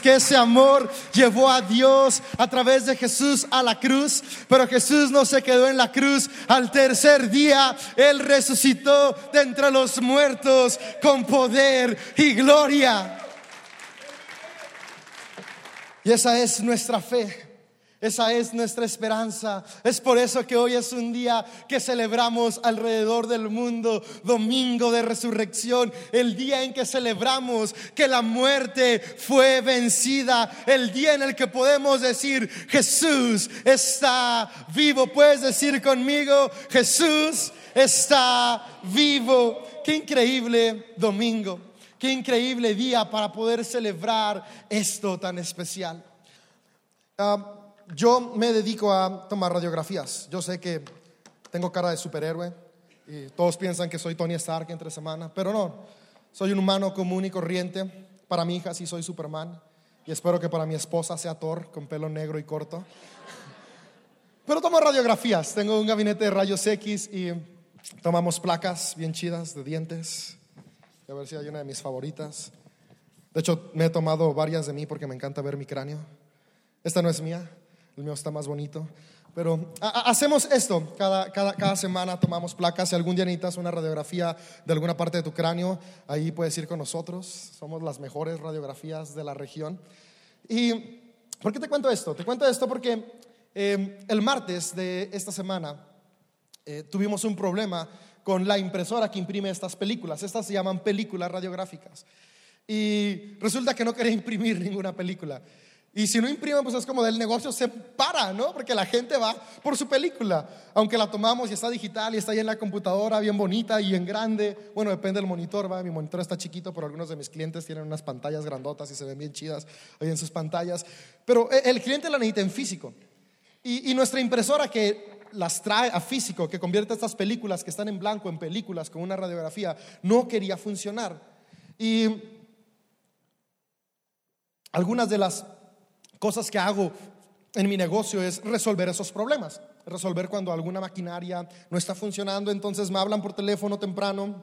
que ese amor llevó a Dios a través de Jesús a la cruz, pero Jesús no se quedó en la cruz. Al tercer día, Él resucitó de entre los muertos con poder y gloria. Y esa es nuestra fe. Esa es nuestra esperanza. Es por eso que hoy es un día que celebramos alrededor del mundo, domingo de resurrección, el día en que celebramos que la muerte fue vencida, el día en el que podemos decir, Jesús está vivo. Puedes decir conmigo, Jesús está vivo. Qué increíble domingo, qué increíble día para poder celebrar esto tan especial. Ah, yo me dedico a tomar radiografías. Yo sé que tengo cara de superhéroe y todos piensan que soy Tony Stark entre semana, pero no. Soy un humano común y corriente. Para mi hija sí soy Superman y espero que para mi esposa sea Thor con pelo negro y corto. Pero tomo radiografías. Tengo un gabinete de rayos X y tomamos placas bien chidas de dientes. A ver si hay una de mis favoritas. De hecho, me he tomado varias de mí porque me encanta ver mi cráneo. Esta no es mía, el mío está más bonito. Pero hacemos esto cada, cada, cada, semana, tomamos placas. Si algún día necesitas una radiografía de alguna parte de tu cráneo, ahí puedes ir con nosotros. Somos las mejores radiografías de la región. ¿Y por qué te cuento esto? Te cuento esto porque eh, el martes de esta semana eh, tuvimos un problema con la impresora que imprime estas películas. Estas se llaman películas radiográficas. Y resulta que no quería imprimir ninguna película. Y si no imprimen, pues es como del negocio se para, ¿no? Porque la gente va por su película. Aunque la tomamos y está digital y está ahí en la computadora, bien bonita y en grande. Bueno, depende del monitor, ¿va? Mi monitor está chiquito, pero algunos de mis clientes tienen unas pantallas grandotas y se ven bien chidas ahí en sus pantallas. Pero eh, el cliente la necesita en físico. Y, y nuestra impresora que las trae a físico, que convierte estas películas que están en blanco en películas con una radiografía, no quería funcionar. Y algunas de las cosas que hago en mi negocio es resolver esos problemas, resolver cuando alguna maquinaria no está funcionando, entonces me hablan por teléfono temprano,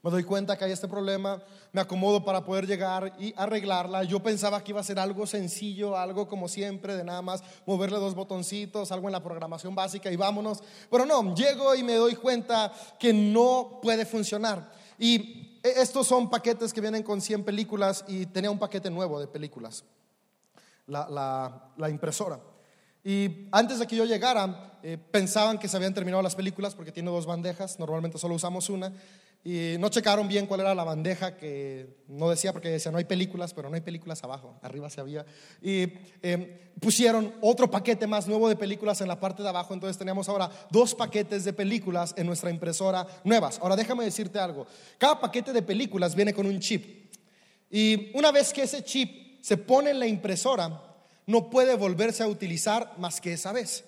me doy cuenta que hay este problema, me acomodo para poder llegar y arreglarla. Yo pensaba que iba a ser algo sencillo, algo como siempre, de nada más moverle dos botoncitos, algo en la programación básica y vámonos. Pero no, llego y me doy cuenta que no puede funcionar. Y estos son paquetes que vienen con 100 películas y tenía un paquete nuevo de películas la, impresora. Y antes de que yo llegara, eh, pensaban que se habían terminado las películas porque tiene dos bandejas, normalmente solo usamos una, y no checaron bien cuál era la bandeja que no decía, porque decía no hay películas, pero no hay películas abajo, arriba se había. Y em, pusieron otro paquete más nuevo de películas en la parte de abajo, entonces teníamos ahora dos paquetes de películas en nuestra impresora nuevas. Ahora déjame decirte algo, cada paquete de películas viene con un chip. Y una vez que ese chip se pone en la impresora, no puede volverse a utilizar más que esa vez.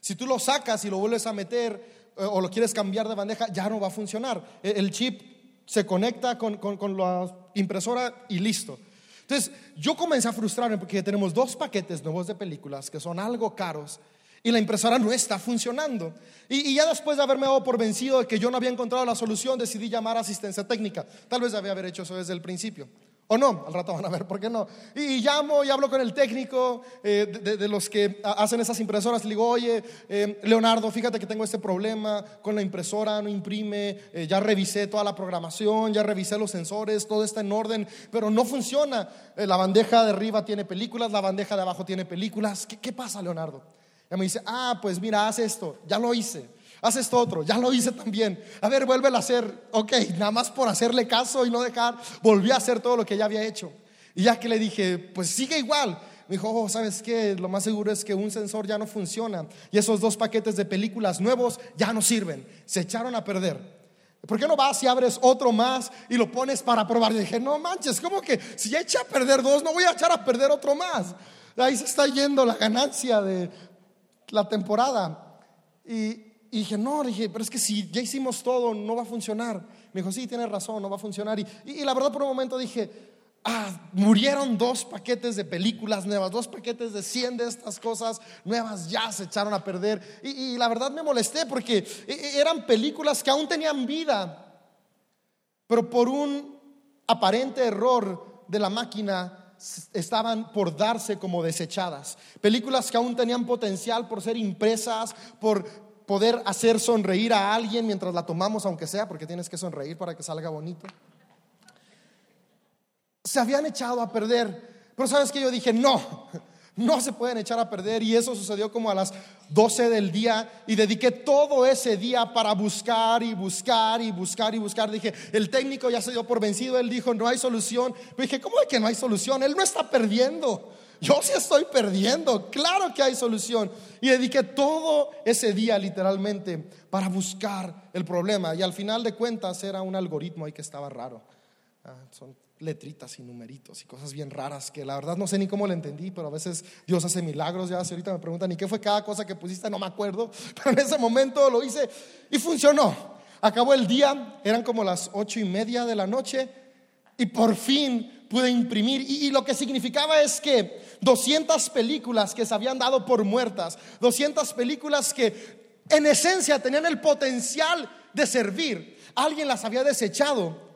Si tú lo sacas y lo vuelves a meter eh, o lo quieres cambiar de bandeja, ya no va a funcionar. E, el chip se conecta con, la impresora y listo. Entonces, yo comencé a frustrarme porque tenemos dos paquetes nuevos de películas que son algo caros y la impresora no está funcionando. Y, ya después de haberme dado por vencido de que yo no había encontrado la solución, decidí llamar a asistencia técnica. Tal vez debía haber hecho eso desde el principio. O no, al rato van a ver por qué no. Y, llamo y hablo con el técnico eh, de, los que hacen esas impresoras. Le digo, oye, eh, Leonardo, fíjate que tengo este problema con la impresora, no imprime. Eh, ya revisé toda la programación, ya revisé los sensores, todo está en orden, pero no funciona. la bandeja de arriba tiene películas, la bandeja de abajo tiene películas. ¿Qué, qué pasa, Leonardo? Y me dice, ah, pues mira, haz esto, ya lo hice haz esto otro, ya lo hice también. A ver, vuelve a hacer. Ok, nada más por hacerle caso y no dejar, volví a hacer todo lo que ya había hecho. Y ya que le dije, pues sigue igual. Me dijo, oh, ¿sabes qué? Lo más seguro es que un sensor ya no funciona y esos dos paquetes de películas nuevos ya no sirven. Se echaron a perder. ¿Por qué no vas y abres otro más y lo pones para probar? Y dije, no manches, ¿cómo que si ya a perder dos, no voy a echar a perder otro más? Ahí se está yendo la ganancia de la temporada. Y, y dije, no, dije, pero es que si ya hicimos todo, no va a funcionar. Me dijo, sí, tienes razón, no va a funcionar. Y, y, la verdad por un momento dije, ah, murieron dos paquetes de películas nuevas, dos paquetes de 100 de estas cosas nuevas, ya se echaron a perder. Y, y la verdad me molesté porque e, e, eran películas que aún tenían vida, pero por un aparente error de la máquina estaban por darse como desechadas. Películas que aún tenían potencial por ser impresas, por poder hacer sonreír a alguien mientras la tomamos, aunque sea, porque tienes que sonreír para que salga bonito. Se habían echado a perder. Pero sabes que yo dije, no, no se pueden echar a perder y eso sucedió como a las 12 del día y dediqué todo ese día para buscar y buscar y buscar y buscar. Dije, el técnico ya se dio por vencido, él dijo, no hay solución. Pero dije, ¿cómo es que no hay solución? Él no está perdiendo. Yo sí estoy perdiendo, claro que hay solución. Y dediqué todo ese día literalmente para buscar el problema. Y al final de cuentas era un algoritmo ahí que estaba raro. Ah, son letritas y numeritos y cosas bien raras que la verdad no sé ni cómo lo entendí, pero a veces Dios hace milagros. Ya ahorita me preguntan, ¿y qué fue cada cosa que pusiste? No me acuerdo, pero en ese momento lo hice y funcionó. Acabó el día, eran como las ocho y media de la noche y por fin pude imprimir. Y, lo que significaba es que 200 películas que se habían dado por muertas, 200 películas que en esencia tenían el potencial de servir, alguien las había desechado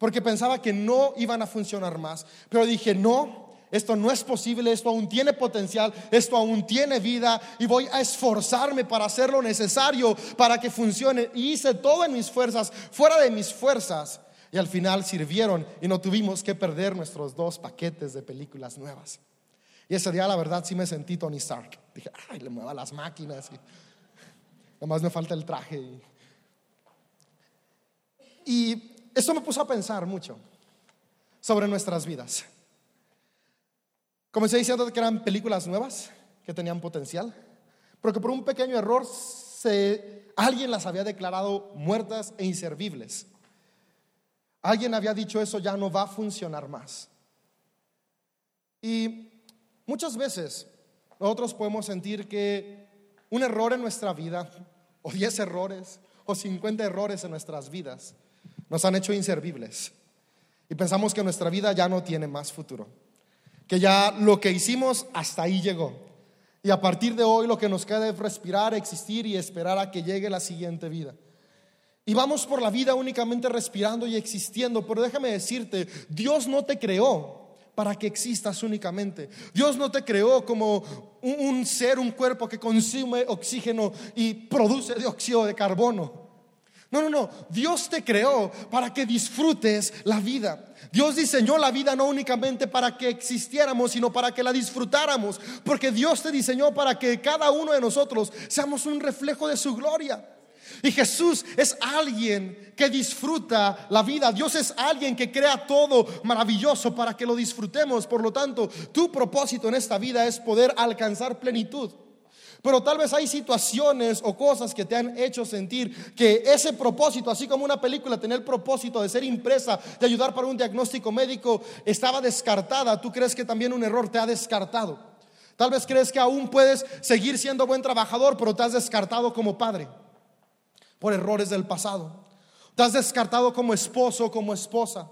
porque pensaba que no iban a funcionar más. Pero dije, no, esto no es posible, esto aún tiene potencial, esto aún tiene vida y voy a esforzarme para hacer lo necesario para que funcione. Y hice todo en mis fuerzas, fuera de mis fuerzas. Y al final sirvieron y no tuvimos que perder nuestros dos paquetes de películas nuevas. Y ese día la verdad sí me sentí Tony Stark. Dije, ay, le mueva las máquinas. Y, más me falta el traje. y esto me puso a pensar mucho sobre nuestras vidas. Comencé diciendo que eran películas nuevas, que tenían potencial, pero que por un pequeño error alguien las había declarado muertas e inservibles. Alguien había dicho eso ya no va a funcionar más. Y muchas veces nosotros podemos sentir que un error en nuestra vida, o 10 errores, o 50 errores en nuestras vidas, nos han hecho inservibles. Y pensamos que nuestra vida ya no tiene más futuro. Que ya lo que hicimos hasta ahí llegó. Y a partir de hoy lo que nos queda es respirar, existir y esperar a que llegue la siguiente vida. Y vamos por la vida únicamente respirando y existiendo. Pero déjame decirte, Dios no te creó para que existas únicamente. Dios no te creó como un, ser, un cuerpo que consume oxígeno y produce dióxido de carbono. No, no, no. Dios te creó para que disfrutes la vida. Dios diseñó la vida no únicamente para que existiéramos, sino para que la disfrutáramos. Porque Dios te diseñó para que cada uno de nosotros seamos un reflejo de su gloria. Y Jesús es alguien que disfruta la vida. Dios es alguien que crea todo maravilloso para que lo disfrutemos. Por lo tanto, tu propósito en esta vida es poder alcanzar plenitud. Pero tal vez hay situaciones o cosas que te han hecho sentir que ese propósito, así como una película tenía el propósito de ser impresa, de ayudar para un diagnóstico médico, estaba descartada. Tú crees que también un error te ha descartado. Tal vez crees que aún puedes seguir siendo buen trabajador, pero te has descartado como padre por errores del pasado. Te has descartado como esposo, como esposa.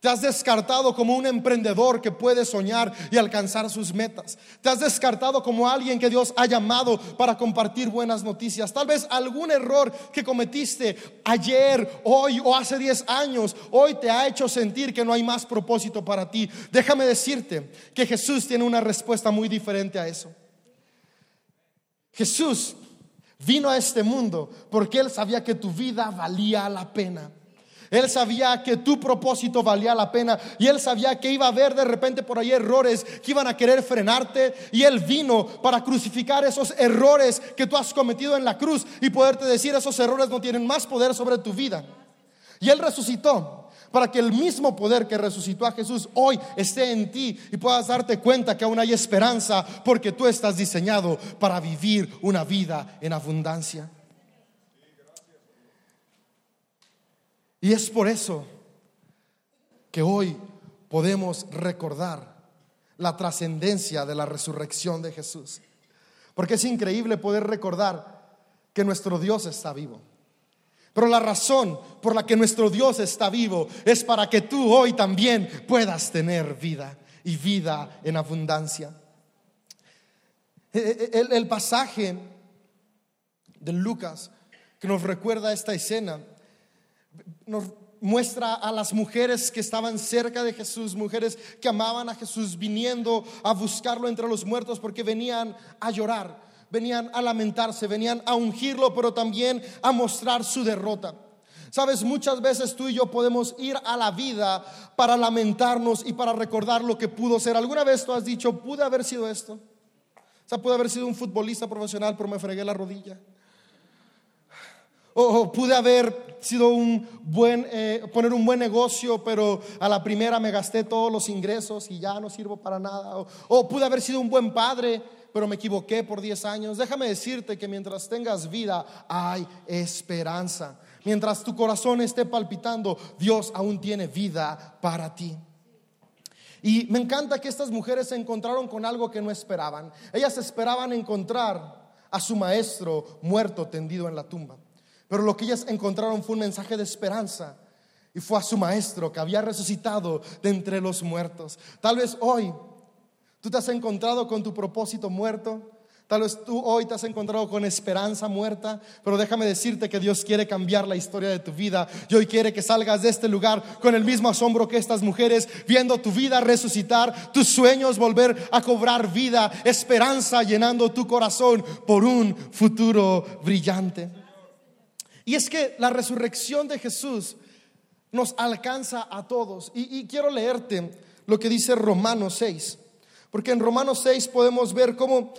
Te has descartado como un emprendedor que puede soñar y alcanzar sus metas. Te has descartado como alguien que Dios ha llamado para compartir buenas noticias. Tal vez algún error que cometiste ayer, hoy o hace 10 años, hoy te ha hecho sentir que no hay más propósito para ti. Déjame decirte que Jesús tiene una respuesta muy diferente a eso. Jesús vino a este mundo porque Él sabía que tu vida valía la pena. Él sabía que tu propósito valía la pena y él sabía que iba a haber de repente por ahí errores que iban a querer frenarte y él vino para crucificar esos errores que tú has cometido en la cruz y poderte decir esos errores no tienen más poder sobre tu vida. Y él resucitó para que el mismo poder que resucitó a Jesús hoy esté en ti y puedas darte cuenta que aún hay esperanza porque tú estás diseñado para vivir una vida en abundancia. Y es por eso que hoy podemos recordar la trascendencia de la resurrección de Jesús. Porque es increíble poder recordar que nuestro Dios está vivo. Pero la razón por la que nuestro Dios está vivo es para que tú hoy también puedas tener vida y vida en abundancia. E, e, el, el pasaje de Lucas que nos recuerda esta escena nos muestra a las mujeres que estaban cerca de Jesús, mujeres que amaban a Jesús, viniendo a buscarlo entre los muertos porque venían a llorar, venían a lamentarse, venían a ungirlo, pero también a mostrar su derrota. Sabes, muchas veces tú y yo podemos ir a la vida para lamentarnos y para recordar lo que pudo ser. ¿Alguna vez tú has dicho, pude haber sido esto? O sea, pude haber sido un futbolista profesional, pero me fregué la rodilla. O, pude haber sido un buen, eh, poner un buen negocio, pero a la primera me gasté todos los ingresos y ya no sirvo para nada. O, o pude haber sido un buen padre, pero me equivoqué por 10 años. Déjame decirte que mientras tengas vida hay esperanza. Mientras tu corazón esté palpitando, Dios aún tiene vida para ti. Y me encanta que estas mujeres se encontraron con algo que no esperaban. Ellas esperaban encontrar a su maestro muerto tendido en la tumba. Pero lo que ellas encontraron fue un mensaje de esperanza. Y fue a su maestro que había resucitado de entre los muertos. Tal vez hoy tú te has encontrado con tu propósito muerto. Tal vez tú hoy te has encontrado con esperanza muerta, pero déjame decirte que Dios quiere cambiar la historia de tu vida. Y hoy quiere que salgas de este lugar con el mismo asombro que estas mujeres, viendo tu vida resucitar, tus sueños volver a cobrar vida, esperanza llenando tu corazón por un futuro brillante. Y es que la resurrección de Jesús nos alcanza a todos. Y, quiero leerte lo que dice Romanos 6. Porque en Romanos 6 podemos ver cómo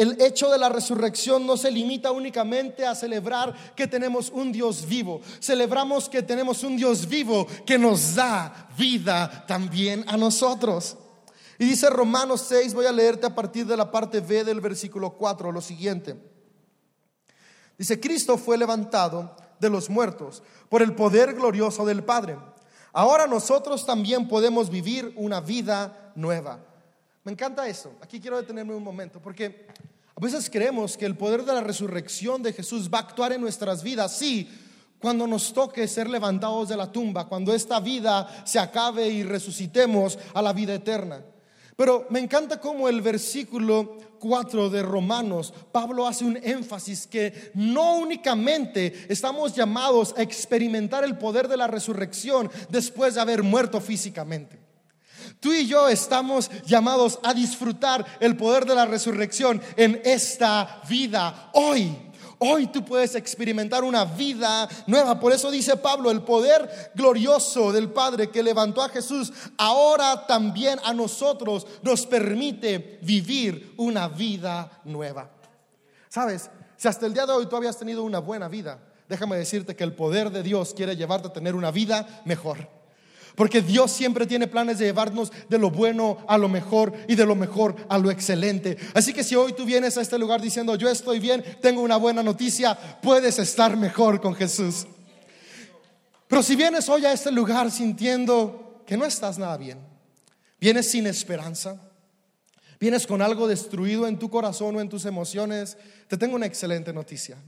el hecho de la resurrección no se limita únicamente a celebrar que tenemos un Dios vivo. Celebramos que tenemos un Dios vivo que nos da vida también a nosotros. Y dice Romanos 6, voy a leerte a partir de la parte B del versículo 4 lo siguiente. Dice, Cristo fue levantado de los muertos por el poder glorioso del Padre. Ahora nosotros también podemos vivir una vida nueva. Me encanta eso. Aquí quiero detenerme un momento porque a veces creemos que el poder de la resurrección de Jesús va a actuar en nuestras vidas, sí, cuando nos toque ser levantados de la tumba, cuando esta vida se acabe y resucitemos a la vida eterna. Pero me encanta cómo el versículo 4 de Romanos, Pablo hace un énfasis que no únicamente estamos llamados a experimentar el poder de la resurrección después de haber muerto físicamente. Tú y yo estamos llamados a disfrutar el poder de la resurrección en esta vida hoy. Hoy tú puedes experimentar una vida nueva. Por eso dice Pablo, el poder glorioso del Padre que levantó a Jesús, ahora también a nosotros nos permite vivir una vida nueva. ¿Sabes? Si hasta el día de hoy tú habías tenido una buena vida, déjame decirte que el poder de Dios quiere llevarte a tener una vida mejor. Porque Dios siempre tiene planes de llevarnos de lo bueno a lo mejor y de lo mejor a lo excelente. Así que si hoy tú vienes a este lugar diciendo, yo estoy bien, tengo una buena noticia, puedes estar mejor con Jesús. Pero si vienes hoy a este lugar sintiendo que no estás nada bien, vienes sin esperanza, vienes con algo destruido en tu corazón o en tus emociones, te tengo una excelente noticia.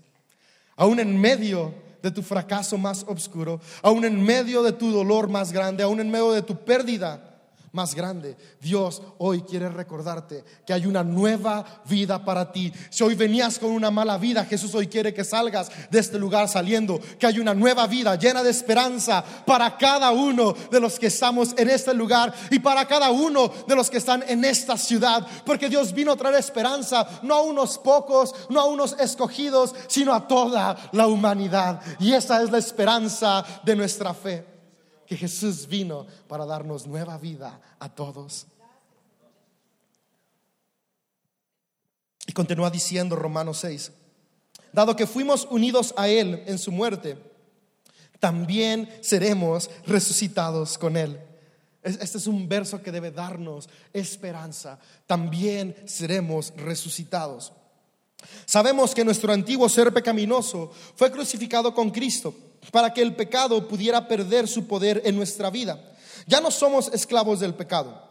Aún en medio de tu fracaso más oscuro, aún en medio de tu dolor más grande, aún en medio de tu pérdida más grande. Dios hoy quiere recordarte que hay una nueva vida para ti. Si hoy venías con una mala vida, Jesús hoy quiere que salgas de este lugar saliendo, que hay una nueva vida llena de esperanza para cada uno de los que estamos en este lugar y para cada uno de los que están en esta ciudad, porque Dios vino a traer esperanza no a unos pocos, no a unos escogidos, sino a toda la humanidad. Y esa es la esperanza de nuestra fe que Jesús vino para darnos nueva vida a todos. Y continúa diciendo Romanos 6, dado que fuimos unidos a Él en su muerte, también seremos resucitados con Él. Este es un verso que debe darnos esperanza. También seremos resucitados. Sabemos que nuestro antiguo ser pecaminoso fue crucificado con Cristo para que el pecado pudiera perder su poder en nuestra vida. Ya no somos esclavos del pecado.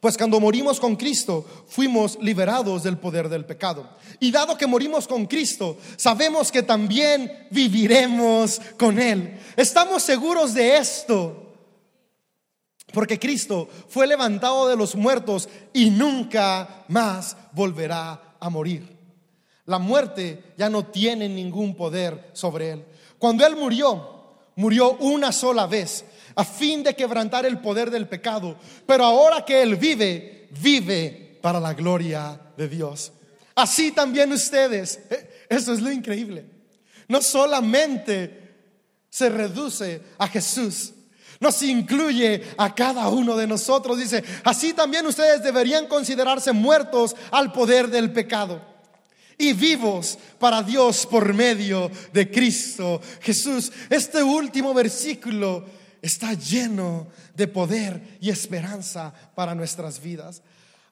Pues cuando morimos con Cristo, fuimos liberados del poder del pecado. Y dado que morimos con Cristo, sabemos que también viviremos con Él. Estamos seguros de esto. Porque Cristo fue levantado de los muertos y nunca más volverá a morir. La muerte ya no tiene ningún poder sobre Él. Cuando Él murió, murió una sola vez a fin de quebrantar el poder del pecado, pero ahora que Él vive, vive para la gloria de Dios. Así también ustedes, eh, eso es lo increíble, no solamente se reduce a Jesús, nos incluye a cada uno de nosotros. Dice, así también ustedes deberían considerarse muertos al poder del pecado y vivos para Dios por medio de Cristo Jesús. Este último versículo está lleno de poder y esperanza para nuestras vidas.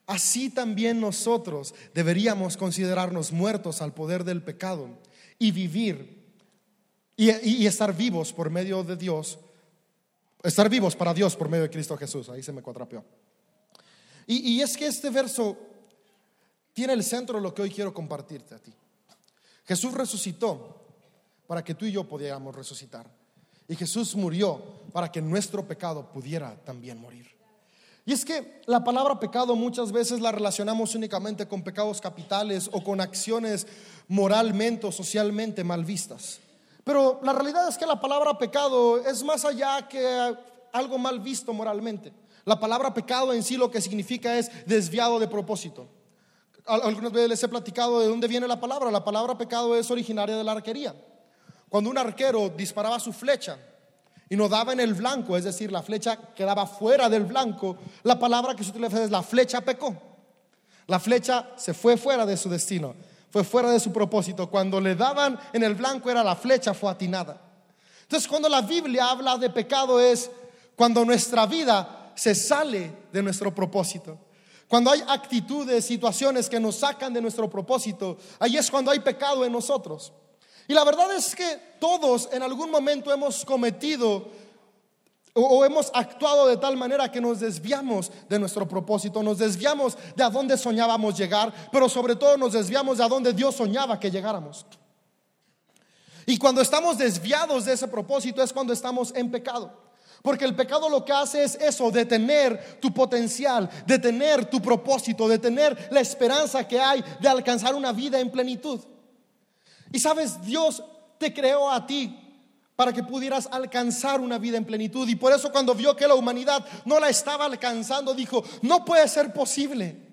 Así también nosotros deberíamos considerarnos muertos al poder del pecado y vivir y, estar vivos por medio de Dios, estar vivos para Dios por medio de Cristo Jesús. Ahí se me cuatrapeó. Y, y es que este verso tiene el centro de lo que hoy quiero compartirte a ti. Jesús resucitó para que tú y yo pudiéramos resucitar. Y Jesús murió para que nuestro pecado pudiera también morir. Y es que la palabra pecado muchas veces la relacionamos únicamente con pecados capitales o con acciones moralmente o socialmente mal vistas. Pero la realidad es que la palabra pecado es más allá que algo mal visto moralmente. La palabra pecado en sí lo que significa es desviado de propósito. Algunas veces les he platicado de dónde viene la palabra. La palabra pecado es originaria de la arquería. Cuando un arquero disparaba su flecha y no daba en el blanco, es decir, la flecha quedaba fuera del blanco, la palabra que se utiliza es la flecha pecó. La flecha se fue fuera de su destino, fue fuera de su propósito. Cuando le daban en el blanco era la flecha fue atinada. Entonces, cuando la Biblia habla de pecado es cuando nuestra vida se sale de nuestro propósito. Cuando hay actitudes, situaciones que nos sacan de nuestro propósito, ahí es cuando hay pecado en nosotros. Y la verdad es que todos en algún momento hemos cometido o, hemos actuado de tal manera que nos desviamos de nuestro propósito, nos desviamos de a dónde soñábamos llegar, pero sobre todo nos desviamos de a dónde Dios soñaba que llegáramos. Y cuando estamos desviados de ese propósito es cuando estamos en pecado. Porque el pecado lo que hace es eso, detener tu potencial, detener tu propósito, detener la esperanza que hay de alcanzar una vida en plenitud. Y sabes, Dios te creó a ti para que pudieras alcanzar una vida en plenitud. Y por eso cuando vio que la humanidad no la estaba alcanzando, dijo, no puede ser posible.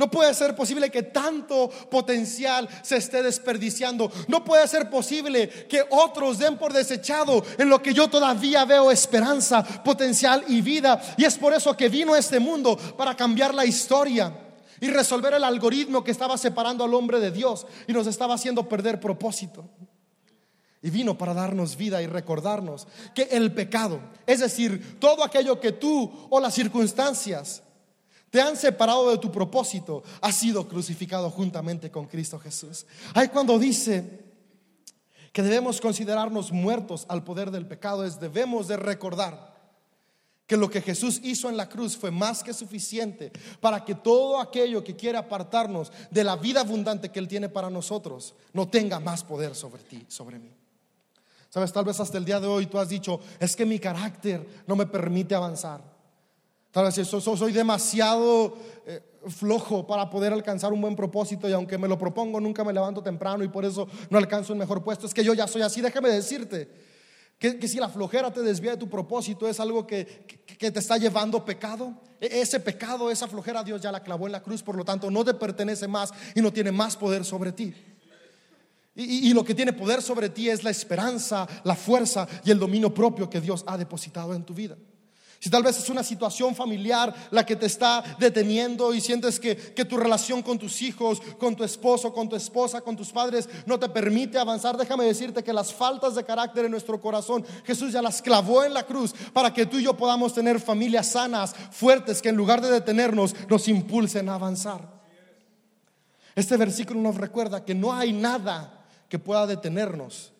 No puede ser posible que tanto potencial se esté desperdiciando. No puede ser posible que otros den por desechado en lo que yo todavía veo esperanza, potencial y vida. Y es por eso que vino a este mundo para cambiar la historia y resolver el algoritmo que estaba separando al hombre de Dios y nos estaba haciendo perder propósito. Y vino para darnos vida y recordarnos que el pecado, es decir, todo aquello que tú o las circunstancias te han separado de tu propósito, ha sido crucificado juntamente con Cristo Jesús. Hay cuando dice que debemos considerarnos muertos al poder del pecado, es debemos de recordar que lo que Jesús hizo en la cruz fue más que suficiente para que todo aquello que quiere apartarnos de la vida abundante que Él tiene para nosotros no tenga más poder sobre ti, sobre mí. Sabes, tal vez hasta el día de hoy tú has dicho, es que mi carácter no me permite avanzar. Tal vez soy, demasiado eh, flojo para poder alcanzar un buen propósito y aunque me lo propongo nunca me levanto temprano y por eso no alcanzo un mejor puesto. Es que yo ya soy así, déjame decirte que, si la flojera te desvía de tu propósito es algo que, te está llevando pecado. E, ese pecado, esa flojera Dios ya la clavó en la cruz, por lo tanto no te pertenece más y no tiene más poder sobre ti. y, lo que tiene poder sobre ti es la esperanza, la fuerza y el dominio propio que Dios ha depositado en tu vida. Si tal vez es una situación familiar la que te está deteniendo y sientes que, tu relación con tus hijos, con tu esposo, con tu esposa, con tus padres no te permite avanzar, déjame decirte que las faltas de carácter en nuestro corazón, Jesús ya las clavó en la cruz para que tú y yo podamos tener familias sanas, fuertes, que en lugar de detenernos nos impulsen a avanzar. Este versículo nos recuerda que no hay nada que pueda detenernos,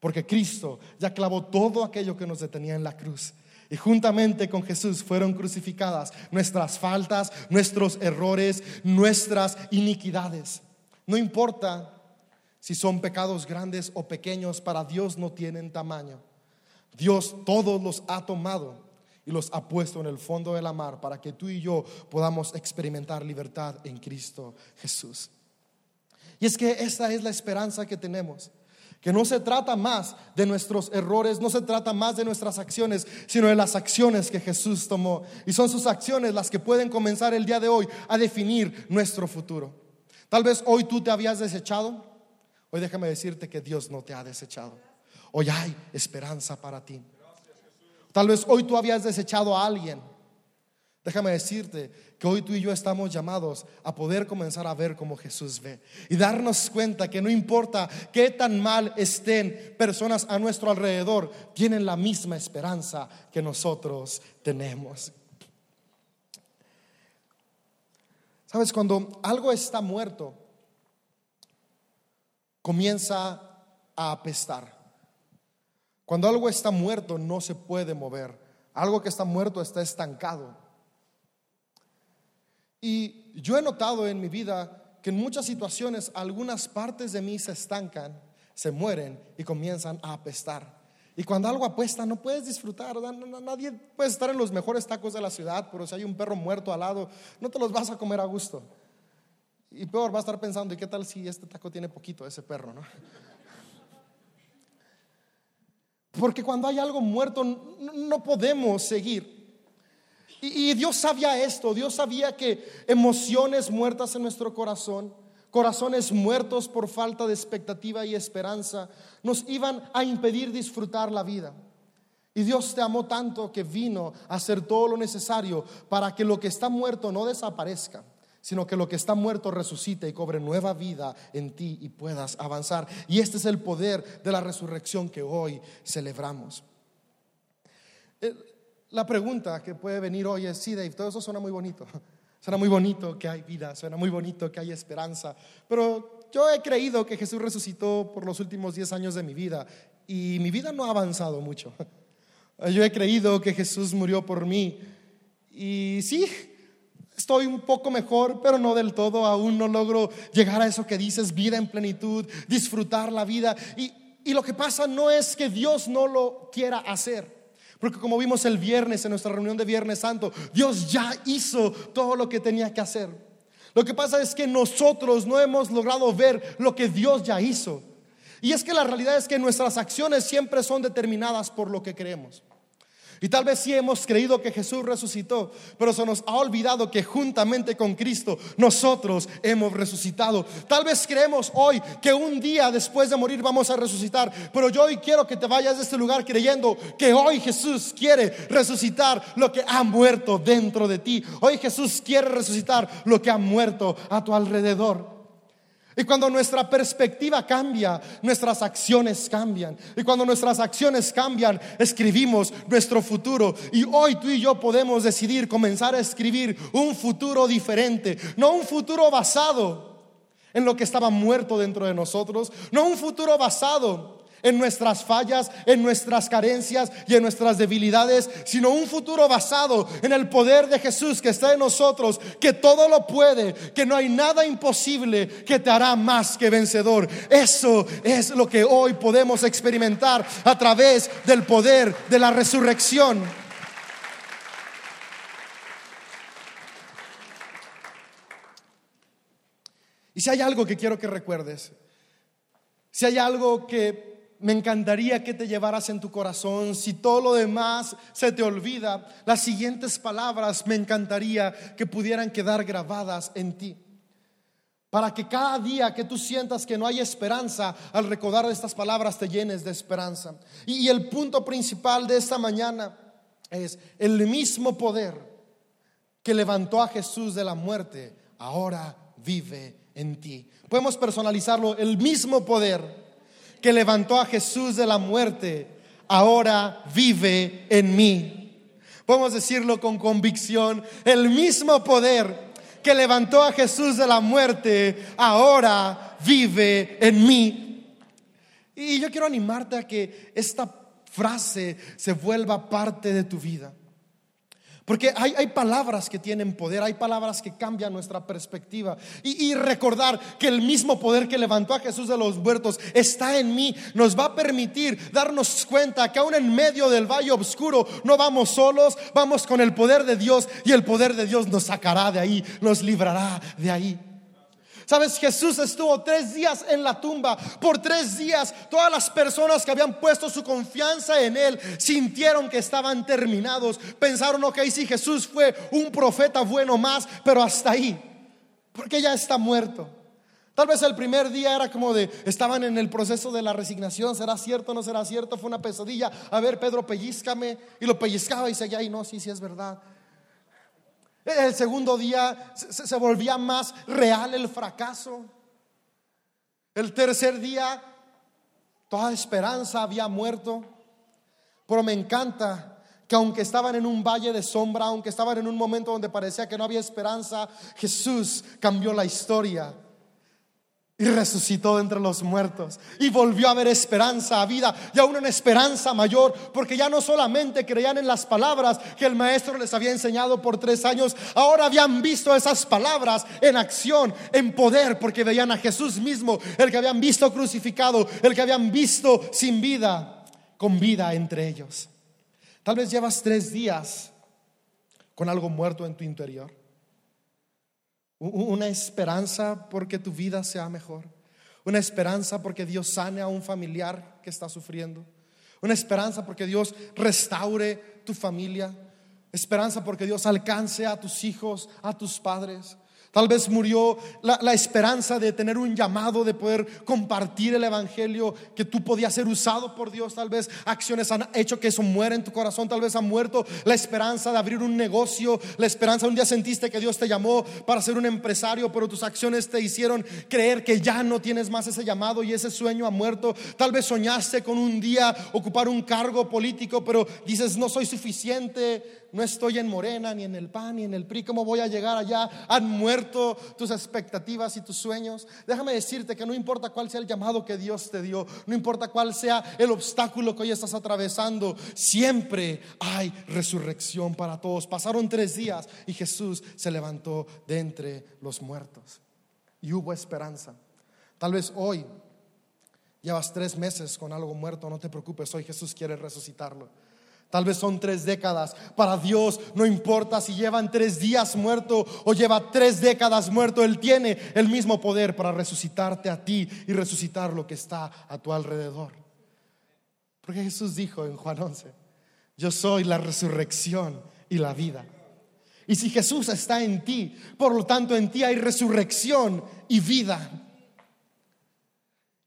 porque Cristo ya clavó todo aquello que nos detenía en la cruz. Y juntamente con Jesús fueron crucificadas nuestras faltas, nuestros errores, nuestras iniquidades. No importa si son pecados grandes o pequeños, para Dios no tienen tamaño. Dios todos los ha tomado y los ha puesto en el fondo de la mar para que tú y yo podamos experimentar libertad en Cristo Jesús. Y es que esta es la esperanza que tenemos Que no se trata más de nuestros errores, no se trata más de nuestras acciones, sino de las acciones que Jesús tomó. Y son sus acciones las que pueden comenzar el día de hoy a definir nuestro futuro. Tal vez hoy tú te habías desechado. Hoy déjame decirte que Dios no te ha desechado. Hoy hay esperanza para ti. Tal vez hoy tú habías desechado a alguien. Déjame decirte que hoy tú y yo estamos llamados a poder comenzar a ver como Jesús ve y darnos cuenta que no importa qué tan mal estén personas a nuestro alrededor, tienen la misma esperanza que nosotros tenemos. Sabes, cuando algo está muerto, comienza a apestar. Cuando algo está muerto, no se puede mover. Algo que está muerto está estancado. Y yo he notado en mi vida que en muchas situaciones algunas partes de mí se estancan, se mueren y comienzan a apestar. Y cuando algo apuesta no puedes disfrutar. Nadie puede estar en los mejores tacos de la ciudad, pero si hay un perro muerto al lado, no te los vas a comer a gusto. Y peor, va a estar pensando, ¿y qué tal si este taco tiene poquito ese perro? ¿no? Porque cuando hay algo muerto no podemos seguir. Y, Dios sabía esto, Dios sabía que emociones muertas en nuestro corazón, corazones muertos por falta de expectativa y esperanza, nos iban a impedir disfrutar la vida. Y Dios te amó tanto que vino a hacer todo lo necesario para que lo que está muerto no desaparezca, sino que lo que está muerto resucite y cobre nueva vida en ti y puedas avanzar. Y este es el poder de la resurrección que hoy celebramos. La pregunta que puede venir hoy es, sí, Dave, todo eso suena muy bonito. Suena muy bonito que hay vida, suena muy bonito que hay esperanza. Pero yo he creído que Jesús resucitó por los últimos 10 años de mi vida y mi vida no ha avanzado mucho. Yo he creído que Jesús murió por mí y sí, estoy un poco mejor, pero no del todo. Aún no logro llegar a eso que dices, vida en plenitud, disfrutar la vida. Y, y lo que pasa no es que Dios no lo quiera hacer. Porque como vimos el viernes en nuestra reunión de Viernes Santo, Dios ya hizo todo lo que tenía que hacer. Lo que pasa es que nosotros no hemos logrado ver lo que Dios ya hizo. Y es que la realidad es que nuestras acciones siempre son determinadas por lo que creemos. Y tal vez sí hemos creído que Jesús resucitó, pero se nos ha olvidado que juntamente con Cristo nosotros hemos resucitado. Tal vez creemos hoy que un día después de morir vamos a resucitar, pero yo hoy quiero que te vayas de este lugar creyendo que hoy Jesús quiere resucitar lo que ha muerto dentro de ti. Hoy Jesús quiere resucitar lo que ha muerto a tu alrededor. Y cuando nuestra perspectiva cambia, nuestras acciones cambian. Y cuando nuestras acciones cambian, escribimos nuestro futuro. Y hoy tú y yo podemos decidir comenzar a escribir un futuro diferente. No un futuro basado en lo que estaba muerto dentro de nosotros. No un futuro basado en nuestras fallas, en nuestras carencias y en nuestras debilidades, sino un futuro basado en el poder de Jesús que está en nosotros, que todo lo puede, que no hay nada imposible que te hará más que vencedor. Eso es lo que hoy podemos experimentar a través del poder de la resurrección. Y si hay algo que quiero que recuerdes, si hay algo que me encantaría que te llevaras en tu corazón. Si todo lo demás se te olvida, las siguientes palabras me encantaría que pudieran quedar grabadas en ti. Para que cada día que tú sientas que no hay esperanza, al recordar estas palabras te llenes de esperanza. Y, el punto principal de esta mañana es el mismo poder que levantó a Jesús de la muerte, ahora vive en ti. Podemos personalizarlo, el mismo poder que levantó a Jesús de la muerte, ahora vive en mí. Podemos decirlo con convicción, el mismo poder que levantó a Jesús de la muerte, ahora vive en mí. Y yo quiero animarte a que esta frase se vuelva parte de tu vida. Porque hay, palabras que tienen poder, hay palabras que cambian nuestra perspectiva. Y, recordar que el mismo poder que levantó a Jesús de los muertos está en mí, nos va a permitir darnos cuenta que aún en medio del valle oscuro no vamos solos, vamos con el poder de Dios y el poder de Dios nos sacará de ahí, nos librará de ahí. Sabes, Jesús estuvo tres días en la tumba. Por tres días, todas las personas que habían puesto su confianza en Él sintieron que estaban terminados. Pensaron, ok, si Jesús fue un profeta bueno más, pero hasta ahí. Porque ya está muerto. Tal vez el primer día era como de, estaban en el proceso de la resignación, ¿será cierto no será cierto? Fue una pesadilla. A ver, Pedro, pellizcame. Y lo pellizcaba y seguía, y no, sí, sí es verdad. El segundo día se, volvía más real el fracaso. El tercer día, toda esperanza había muerto. Pero me encanta que aunque estaban en un valle de sombra, aunque estaban en un momento donde parecía que no había esperanza, Jesús cambió la historia y resucitó entre los muertos y volvió a haber esperanza, a vida y aún una esperanza mayor, porque ya no solamente creían en las palabras que el maestro les había enseñado por tres años, ahora habían visto esas palabras en acción, en poder, porque veían a Jesús mismo, el que habían visto crucificado, el que habían visto sin vida, con vida entre ellos. Tal vez llevas tres días con algo muerto en tu interior una esperanza porque tu vida sea mejor, una esperanza porque Dios sane a un familiar que está sufriendo, una esperanza porque Dios restaure tu familia, esperanza porque Dios alcance a tus hijos, a tus padres. Tal vez murió la, esperanza de tener un llamado, de poder compartir el Evangelio, que tú podías ser usado por Dios. Tal vez acciones han hecho que eso muera en tu corazón. Tal vez ha muerto la esperanza de abrir un negocio. La esperanza, un día sentiste que Dios te llamó para ser un empresario, pero tus acciones te hicieron creer que ya no tienes más ese llamado y ese sueño ha muerto. Tal vez soñaste con un día ocupar un cargo político, pero dices, no soy suficiente no estoy en Morena, ni en el PAN, ni en el PRI, ¿cómo voy a llegar allá? Han muerto tus expectativas y tus sueños. Déjame decirte que no importa cuál sea el llamado que Dios te dio, no importa cuál sea el obstáculo que hoy estás atravesando, siempre hay resurrección para todos. Pasaron tres días y Jesús se levantó de entre los muertos y hubo esperanza. Tal vez hoy llevas tres meses con algo muerto, no te preocupes, hoy Jesús quiere resucitarlo. Tal vez son tres décadas. Para Dios no importa si llevan tres días muerto o lleva tres décadas muerto. Él tiene el mismo poder para resucitarte a ti y resucitar lo que está a tu alrededor. Porque Jesús dijo en Juan 11, yo soy la resurrección y la vida. Y si Jesús está en ti, por lo tanto en ti hay resurrección y vida.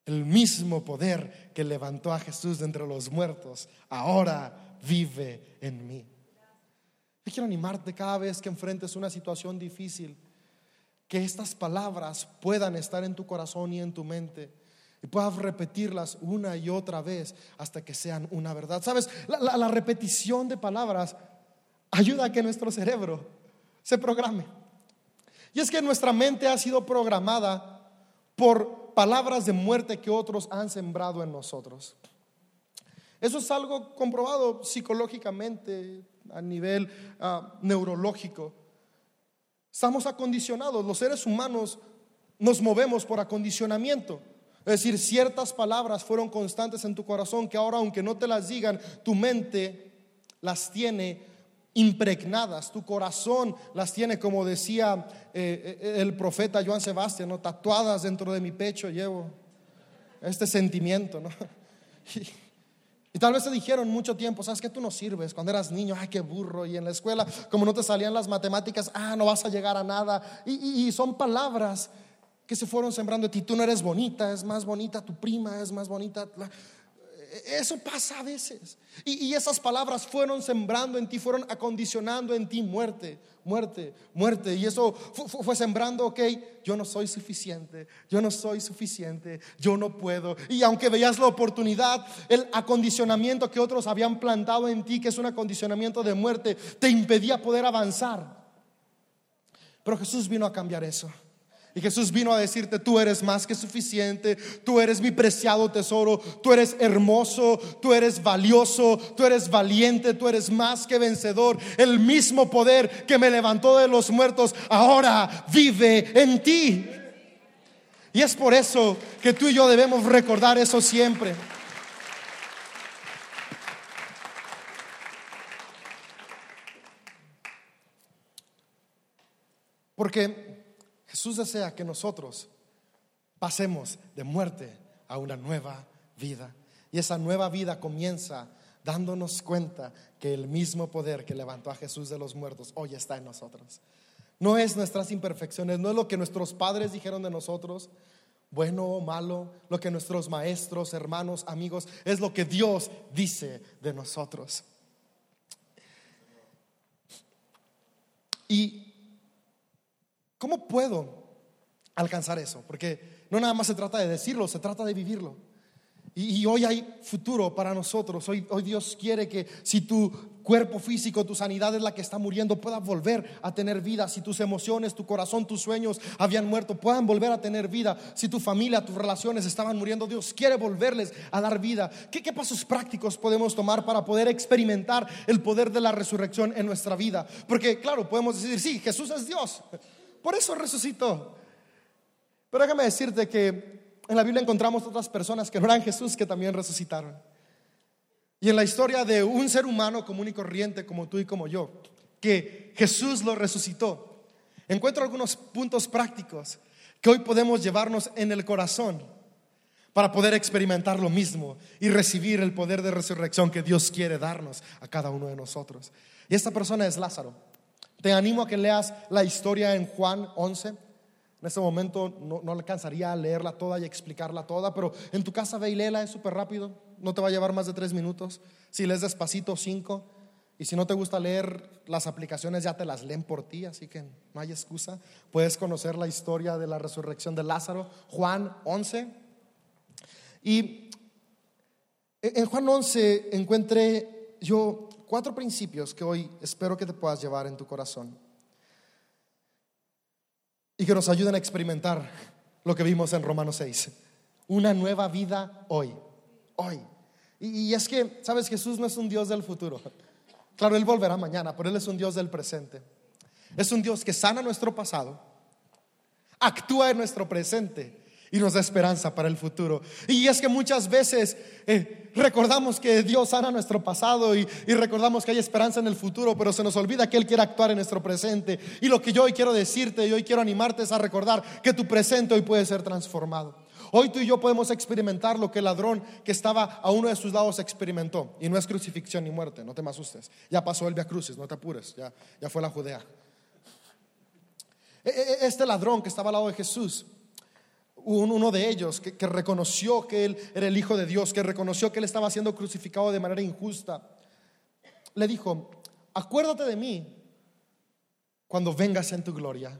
El mismo poder que levantó a Jesús de entre los muertos, ahora vive en mí. Yo quiero animarte cada vez que enfrentes una situación difícil, que estas palabras puedan estar en tu corazón y en tu mente y puedas repetirlas una y otra vez hasta que sean una verdad. Sabes, la, la repetición de palabras ayuda a que nuestro cerebro se programe. Y es que nuestra mente ha sido programada por palabras de muerte que otros han sembrado en nosotros. Eso es algo comprobado psicológicamente, a nivel ah, neurológico. Estamos acondicionados, los seres humanos nos movemos por acondicionamiento. Es decir, ciertas palabras fueron constantes en tu corazón que ahora, aunque no te las digan, tu mente las tiene impregnadas, tu corazón las tiene, como decía eh, eh, el profeta Joan Sebastián, ¿no? tatuadas dentro de mi pecho llevo este sentimiento. ¿no? Y tal vez te dijeron mucho tiempo, sabes que tú no sirves. Cuando eras niño, ay, qué burro. Y en la escuela, como no te salían las matemáticas, ah, no vas a llegar a nada. Y, y son palabras que se fueron sembrando de ti. Tú no eres bonita, es más bonita tu prima, es más bonita. Eso pasa a veces. Y, esas palabras fueron sembrando en ti, fueron acondicionando en ti muerte, muerte, muerte. Y eso fue, sembrando, ok, yo no soy suficiente, yo no soy suficiente, yo no puedo. Y aunque veías la oportunidad, el acondicionamiento que otros habían plantado en ti, que es un acondicionamiento de muerte, te impedía poder avanzar. Pero Jesús vino a cambiar eso. Y Jesús vino a decirte, tú eres más que suficiente, tú eres mi preciado tesoro, tú eres hermoso, tú eres valioso, tú eres valiente, tú eres más que vencedor. El mismo poder que me levantó de los muertos ahora vive en ti. Y es por eso que tú y yo debemos recordar eso siempre. Porque Jesús desea que nosotros pasemos de muerte a una nueva vida. Y esa nueva vida comienza dándonos cuenta que el mismo poder que levantó a Jesús de los muertos hoy está en nosotros. No es nuestras imperfecciones, no es lo que nuestros padres dijeron de nosotros, bueno o malo, lo que nuestros maestros, hermanos, amigos, es lo que Dios dice de nosotros. ¿Y cómo puedo alcanzar eso? Porque no nada más se trata de decirlo, se trata de vivirlo. Y, hoy hay futuro para nosotros. Hoy, hoy Dios quiere que si tu cuerpo físico, tu sanidad es la que está muriendo, pueda volver a tener vida. Si tus emociones, tu corazón, tus sueños habían muerto, puedan volver a tener vida. Si tu familia, tus relaciones estaban muriendo, Dios quiere volverles a dar vida. ¿Qué, qué pasos prácticos podemos tomar para poder experimentar el poder de la resurrección en nuestra vida? Porque claro, podemos decir, sí, Jesús es Dios. Por eso resucitó. Pero déjame decirte que en la Biblia encontramos otras personas que no eran Jesús que también resucitaron. Y en la historia de un ser humano común y corriente como tú y como yo, que Jesús lo resucitó, encuentro algunos puntos prácticos que hoy podemos llevarnos en el corazón para poder experimentar lo mismo y recibir el poder de resurrección que Dios quiere darnos a cada uno de nosotros. Y esta persona es Lázaro. Te animo a que leas la historia en Juan 11 en este momento no, alcanzaría a leerla toda y explicarla toda, pero en tu casa ve y léela, es súper rápido, no te va a llevar más de tres minutos. Si lees despacito, cinco. Y si no te gusta leer, las aplicaciones ya te las leen por ti, así que no hay excusa. Puedes conocer la historia de la resurrección de Lázaro, Juan 11. Y en Juan 11 encuentré yo cuatro principios que hoy espero que te puedas llevar en tu corazón y que nos ayuden a experimentar lo que vimos en Romanos 6. Una nueva vida hoy, hoy. Y, es que, sabes, Jesús no es un Dios del futuro. Claro, Él volverá mañana, pero Él es un Dios del presente. Es un Dios que sana nuestro pasado, actúa en nuestro presente y nos da esperanza para el futuro. Y es que muchas veces eh, recordamos que Dios sana nuestro pasado y, y, recordamos que hay esperanza en el futuro, pero se nos olvida que Él quiere actuar en nuestro presente. Y lo que yo hoy quiero decirte y hoy quiero animarte es a recordar que tu presente hoy puede ser transformado. Hoy tú y yo podemos experimentar lo que el ladrón que estaba a uno de sus lados experimentó. Y no es crucifixión ni muerte, no te me asustes. Ya pasó el Via Crucis, no te apures, ya, ya fue la Judea. E, e, este ladrón que estaba al lado de Jesús uno de ellos que, reconoció que él era el Hijo de Dios, que reconoció que él estaba siendo crucificado de manera injusta, le dijo, acuérdate de mí cuando vengas en tu gloria.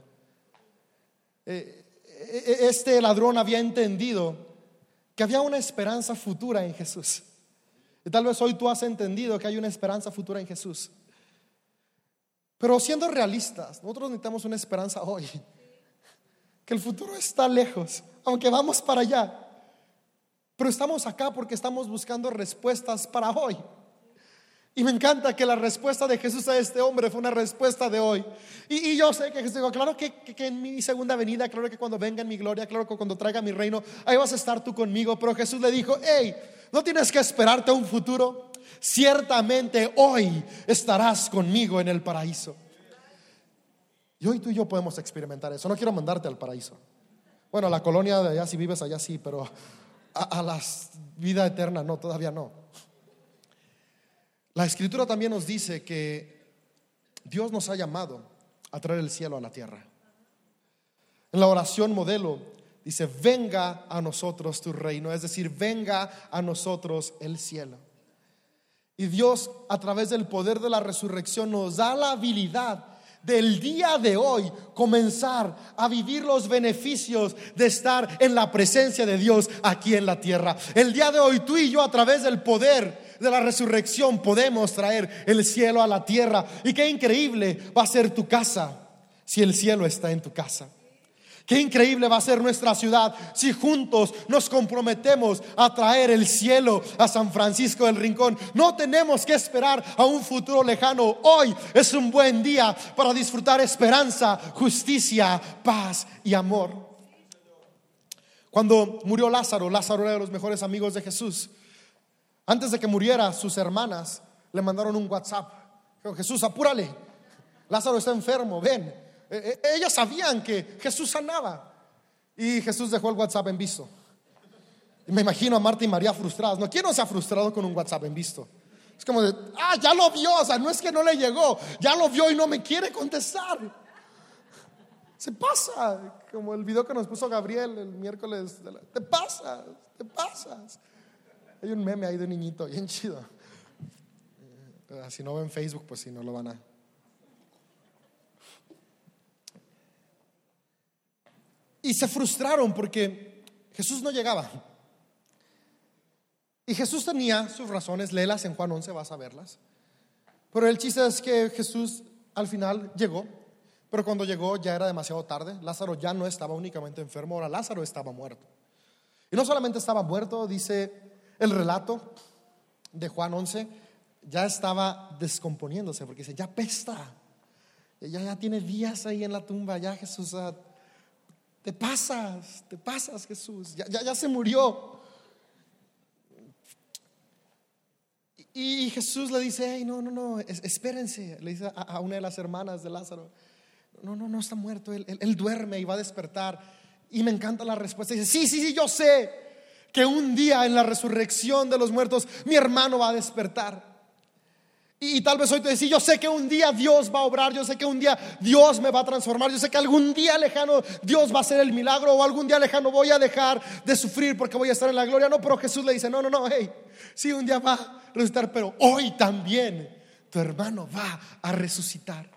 Eh, eh, este ladrón había entendido que había una esperanza futura en Jesús. Y tal vez hoy tú has entendido que hay una esperanza futura en Jesús. Pero siendo realistas, nosotros necesitamos una esperanza hoy el futuro está lejos, aunque vamos para allá. Pero estamos acá porque estamos buscando respuestas para hoy. Y me encanta que la respuesta de Jesús a este hombre fue una respuesta de hoy. Y, yo sé que Jesús dijo, claro que, que, en mi segunda venida, claro que cuando venga en mi gloria, claro que cuando traiga mi reino, ahí vas a estar tú conmigo. Pero Jesús le dijo, hey, no tienes que esperarte a un futuro. Ciertamente hoy estarás conmigo en el paraíso. Y hoy tú y yo podemos experimentar eso. No quiero mandarte al paraíso. Bueno, a la colonia de allá, si vives allá, sí, pero a, la vida eterna, no, todavía no. La escritura también nos dice que Dios nos ha llamado a traer el cielo a la tierra. En la oración modelo dice, venga a nosotros tu reino, es decir, venga a nosotros el cielo. Y Dios a través del poder de la resurrección nos da la habilidad del día de hoy comenzar a vivir los beneficios de estar en la presencia de Dios aquí en la tierra. El día de hoy tú y yo a través del poder de la resurrección podemos traer el cielo a la tierra. Y qué increíble va a ser tu casa si el cielo está en tu casa. Qué increíble va a ser nuestra ciudad si juntos nos comprometemos a traer el cielo a San Francisco del Rincón. No tenemos que esperar a un futuro lejano. Hoy es un buen día para disfrutar esperanza, justicia, paz y amor. Cuando murió Lázaro, Lázaro era de los mejores amigos de Jesús. Antes de que muriera, sus hermanas le mandaron un WhatsApp. Jesús, apúrale. Lázaro está enfermo, ven. Eh, eh, ellas sabían que Jesús sanaba. Y Jesús dejó el WhatsApp en visto. Me imagino a Marta y María frustradas. ¿No? ¿Quién no ha frustrado con un WhatsApp en visto? Es como de, ah, ya lo vio, o sea, no es que no le llegó, ya lo vio y no me quiere contestar. Se pasa, como el video que nos puso Gabriel el miércoles. te pasas, te pasas. Hay un meme ahí de un niñito bien chido. Eh, si no ven Facebook, pues si no lo van a. Y se frustraron porque Jesús no llegaba. Y Jesús tenía sus razones, léelas en Juan 11, vas a verlas. Pero el chiste es que Jesús al final llegó, pero cuando llegó ya era demasiado tarde. Lázaro ya no estaba únicamente enfermo, ahora Lázaro estaba muerto. Y no solamente estaba muerto, dice el relato de Juan 11, ya estaba descomponiéndose, porque dice, ya pesta, ya, ya tiene días ahí en la tumba, ya Jesús, te pasas, te pasas Jesús, ya, ya, ya se murió. Y Jesús le dice, no, no, no, espérense, le dice a, una de las hermanas de Lázaro, no, no, no está muerto, él, él, duerme y va a despertar. Y me encanta la respuesta, dice, sí, sí, sí, yo sé que un día en la resurrección de los muertos mi hermano va a despertar. Y, tal vez hoy te decís, yo sé que un día Dios va a obrar, yo sé que un día Dios me va a transformar, yo sé que algún día lejano Dios va a hacer el milagro o algún día lejano voy a dejar de sufrir porque voy a estar en la gloria. No, pero Jesús le dice, no, no, no, hey, sí, un día va a resucitar, pero hoy también tu hermano va a resucitar.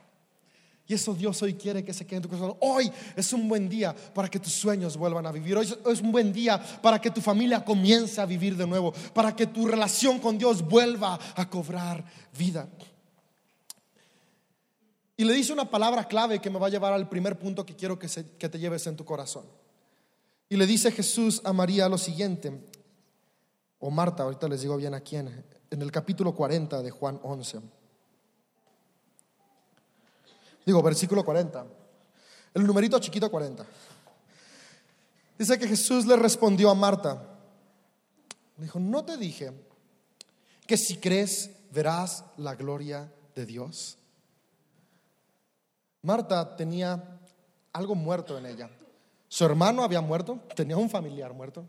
Y eso Dios hoy quiere que se quede en tu corazón. Hoy es un buen día para que tus sueños vuelvan a vivir. Hoy es un buen día para que tu familia comience a vivir de nuevo. Para que tu relación con Dios vuelva a cobrar vida. Y le dice una palabra clave que me va a llevar al primer punto que quiero que, te lleves en tu corazón. Y le dice Jesús a María lo siguiente. O Marta, ahorita les digo bien a quién. En el capítulo 40 de Juan 11. Digo, versículo 40. El numerito chiquito 40. Dice que Jesús le respondió a Marta. Dijo, no te dije que si crees verás la gloria de Dios. Marta tenía algo muerto en ella. Su hermano había muerto, tenía un familiar muerto.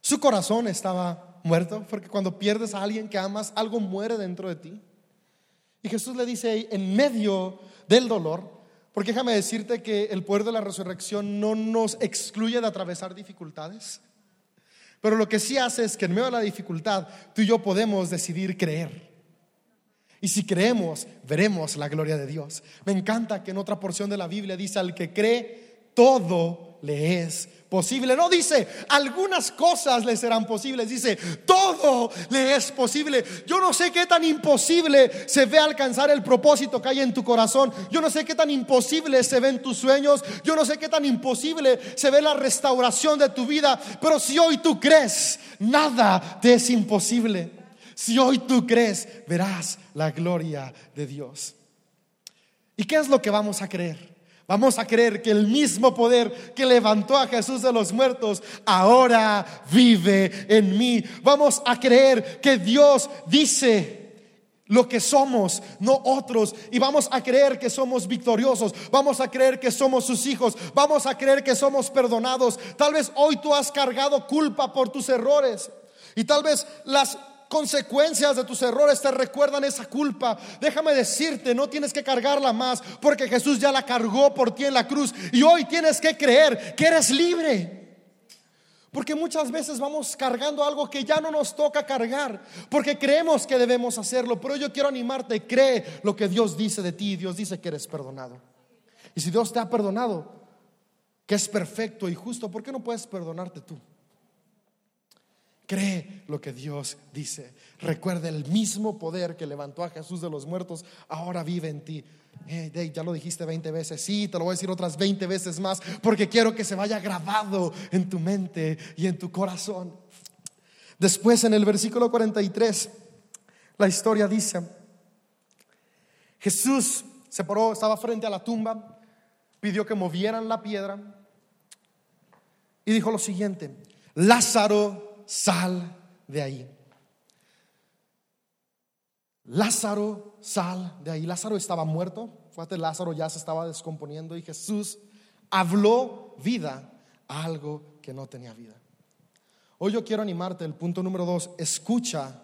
Su corazón estaba muerto, porque cuando pierdes a alguien que amas, algo muere dentro de ti. Y Jesús le dice, en medio del dolor, porque déjame decirte que el poder de la resurrección no nos excluye de atravesar dificultades, pero lo que sí hace es que en medio de la dificultad tú y yo podemos decidir creer. Y si creemos, veremos la gloria de Dios. Me encanta que en otra porción de la Biblia dice, al que cree, todo le es posible. No dice, algunas cosas le serán posibles, dice, todo le es posible. Yo no sé qué tan imposible se ve alcanzar el propósito que hay en tu corazón. Yo no sé qué tan imposible se ven tus sueños. Yo no sé qué tan imposible se ve la restauración de tu vida. Pero si hoy tú crees, nada te es imposible. Si hoy tú crees, verás la gloria de Dios. ¿Y qué es lo que vamos a creer? Vamos a creer que el mismo poder que levantó a Jesús de los muertos ahora vive en mí. Vamos a creer que Dios dice lo que somos, no otros. Y vamos a creer que somos victoriosos. Vamos a creer que somos sus hijos. Vamos a creer que somos perdonados. Tal vez hoy tú has cargado culpa por tus errores. Y tal vez las consecuencias de tus errores te recuerdan esa culpa. Déjame decirte, no tienes que cargarla más porque Jesús ya la cargó por ti en la cruz y hoy tienes que creer que eres libre. Porque muchas veces vamos cargando algo que ya no nos toca cargar, porque creemos que debemos hacerlo, pero yo quiero animarte, cree lo que Dios dice de ti, Dios dice que eres perdonado. Y si Dios te ha perdonado, que es perfecto y justo, ¿por qué no puedes perdonarte tú? Cree lo que Dios dice. Recuerda el mismo poder que levantó a Jesús de los muertos, ahora vive en ti. ya lo dijiste 20 veces, sí, te lo voy a decir otras 20 veces más, porque quiero que se vaya grabado en tu mente y en tu corazón. Después en el versículo 43, la historia dice, Jesús se paró, estaba frente a la tumba, pidió que movieran la piedra y dijo lo siguiente, Lázaro, sal de ahí. Lázaro, sal de ahí. Lázaro estaba muerto. Fíjate, Lázaro ya se estaba descomponiendo y Jesús habló vida a algo que no tenía vida. Hoy yo quiero animarte, el punto número dos, escucha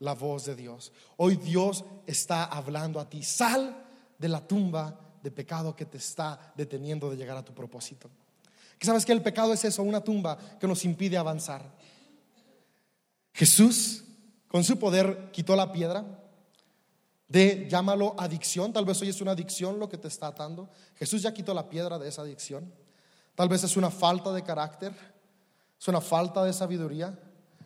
la voz de Dios. Hoy Dios está hablando a ti. Sal de la tumba de pecado que te está deteniendo de llegar a tu propósito. ¿Que sabes que el pecado es eso, una tumba que nos impide avanzar? Jesús, con su poder, quitó la piedra de, llámalo adicción, tal vez hoy es una adicción lo que te está atando. Jesús ya quitó la piedra de esa adicción. Tal vez es una falta de carácter es una falta de sabiduría.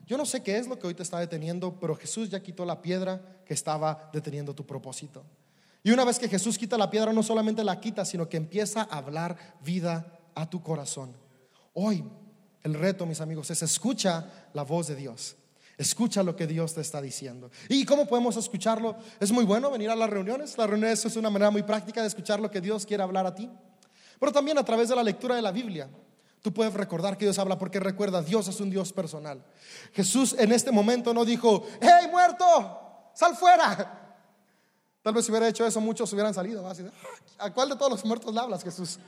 Yo no sé qué es lo que hoy te está deteniendo, pero Jesús ya quitó la piedra que estaba deteniendo tu propósito. Y una vez que Jesús quita la piedra, no solamente la quita, sino que empieza a hablar vida a tu corazón. Hoy el reto, mis amigos, es escucha la voz de Dios. Escucha lo que Dios te está diciendo. ¿Y cómo podemos escucharlo? Es muy bueno venir a las reuniones. Las reuniones es una manera muy práctica de escuchar lo que Dios quiere hablar a ti. Pero también a través de la lectura de la Biblia. Tú puedes recordar que Dios habla porque recuerda, Dios es un Dios personal. Jesús en este momento no dijo, hey muerto, sal fuera. Tal vez si hubiera hecho eso muchos hubieran salido. Ah, ¿A cuál de todos los muertos le hablas, Jesús?